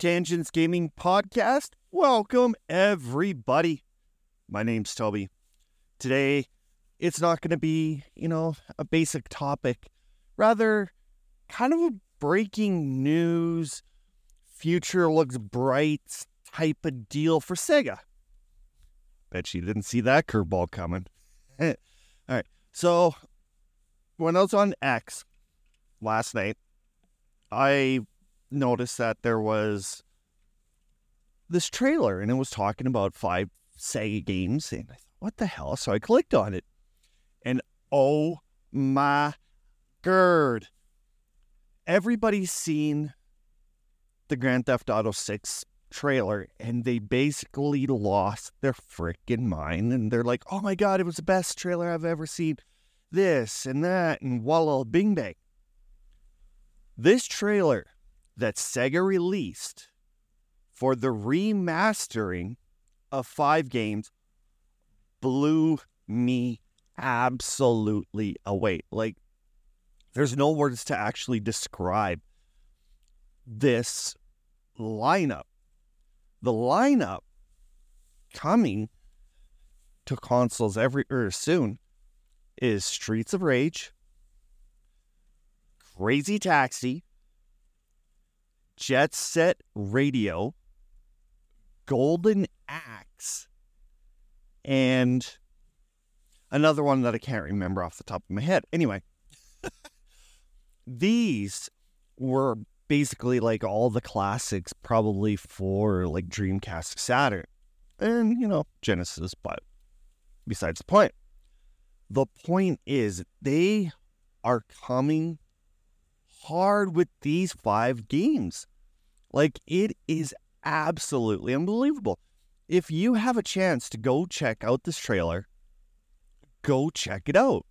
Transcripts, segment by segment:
Tangents Gaming Podcast. Welcome, everybody. My name's Toby. Today, it's not going to be, you know, a basic topic, rather, kind of a breaking news, future looks bright type of deal for Sega. Bet you didn't see that curveball coming. All right. So, when I was on X last night, I noticed that there was this trailer and it was talking about five Sega games. And I thought, what the hell? So I clicked on it. And oh my god. Everybody's seen the Grand Theft Auto 6 trailer and they basically lost their freaking mind. And they're like, oh my God, it was the best trailer I've ever seen. This and that and walla bing bang. This trailer that Sega released for the remastering of five games blew me absolutely away. Like, there's no words to actually describe this lineup. The lineup coming to consoles every or soon is Streets of Rage, Crazy Taxi, Jet Set Radio, Golden Axe, and another one that I can't remember off the top of my head. Anyway, these were basically like all the classics, probably for like Dreamcast, Saturn, and you know, Genesis, but besides the point. The point is, they are coming hard with these five games. Like, it is absolutely unbelievable. If you have a chance to go check out this trailer, go check it out.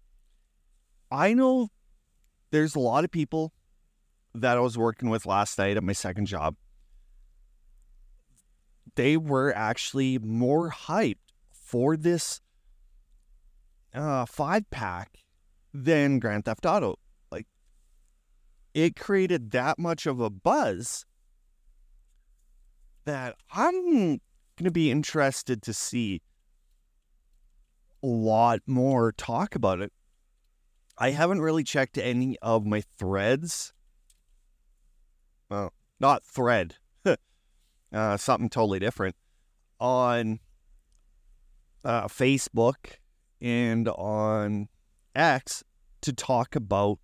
I know there's a lot of people that I was working with last night at my second job. They were actually more hyped for this uh, five pack than Grand Theft Auto. It created that much of a buzz that I'm going to be interested to see a lot more talk about it. I haven't really checked any of my threads. Well, not thread, uh, something totally different on uh, Facebook and on X to talk about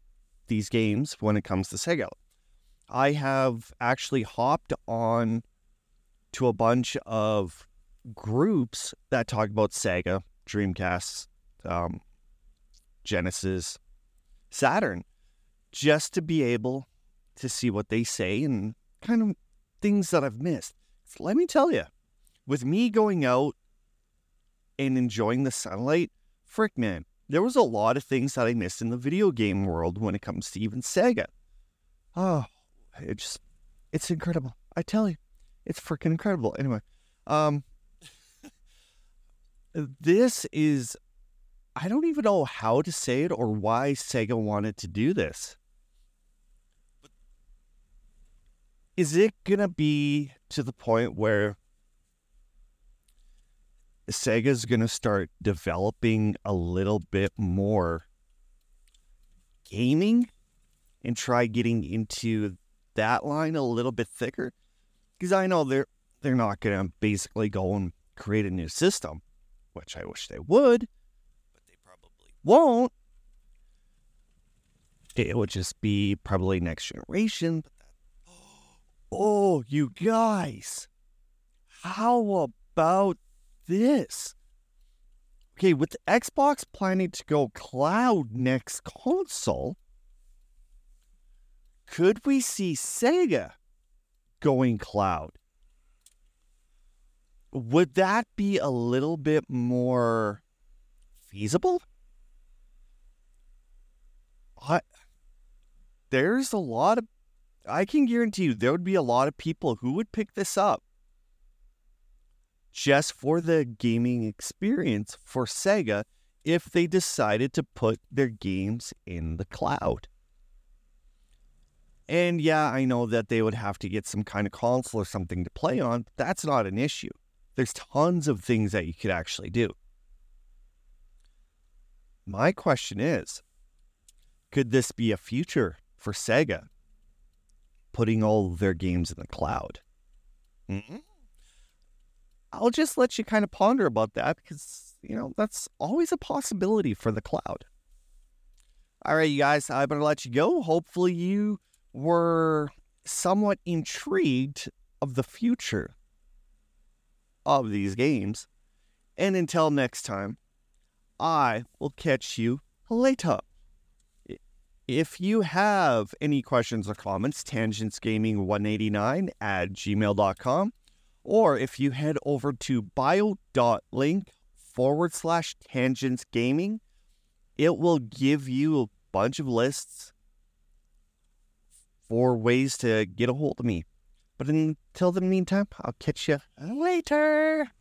these games when it comes to Sega. I have actually hopped on to a bunch of groups that talk about Sega, Dreamcast, um, Genesis, Saturn, just to be able to see what they say and kind of things that I've missed. So let me tell you, with me going out and enjoying the sunlight, frick man, there was a lot of things that I missed in the video game world when it comes to even Sega. Oh, it just, it's incredible. I tell you, it's freaking incredible. Anyway, um, this is, I don't even know how to say it or why Sega wanted to do this. Is it going to be to the point where Sega's going to start developing a little bit more gaming and try getting into that line a little bit thicker because I know they're they're not going to basically go and create a new system, which I wish they would, but they probably won't. It would just be probably next generation. Oh, you guys, how about this? Okay, with Xbox planning to go cloud next console, could we see Sega going cloud? Would that be a little bit more feasible? I, there's a lot of, I can guarantee you, there would be a lot of people who would pick this up just for the gaming experience for Sega if they decided to put their games in the cloud. And yeah, I know that they would have to get some kind of console or something to play on, but that's not an issue. There's tons of things that you could actually do. My question is could this be a future for Sega putting all their games in the cloud? Mm-hmm. I'll just let you kind of ponder about that because, you know, that's always a possibility for the cloud. All right, you guys, I'm going to let you go. Hopefully, you were somewhat intrigued of the future of these games. And until next time, I will catch you later. If you have any questions or comments, tangentsgaming189 at gmail.com. Or if you head over to bio.link forward slash tangents gaming, it will give you a bunch of lists for ways to get a hold of me. But until the meantime, I'll catch you later.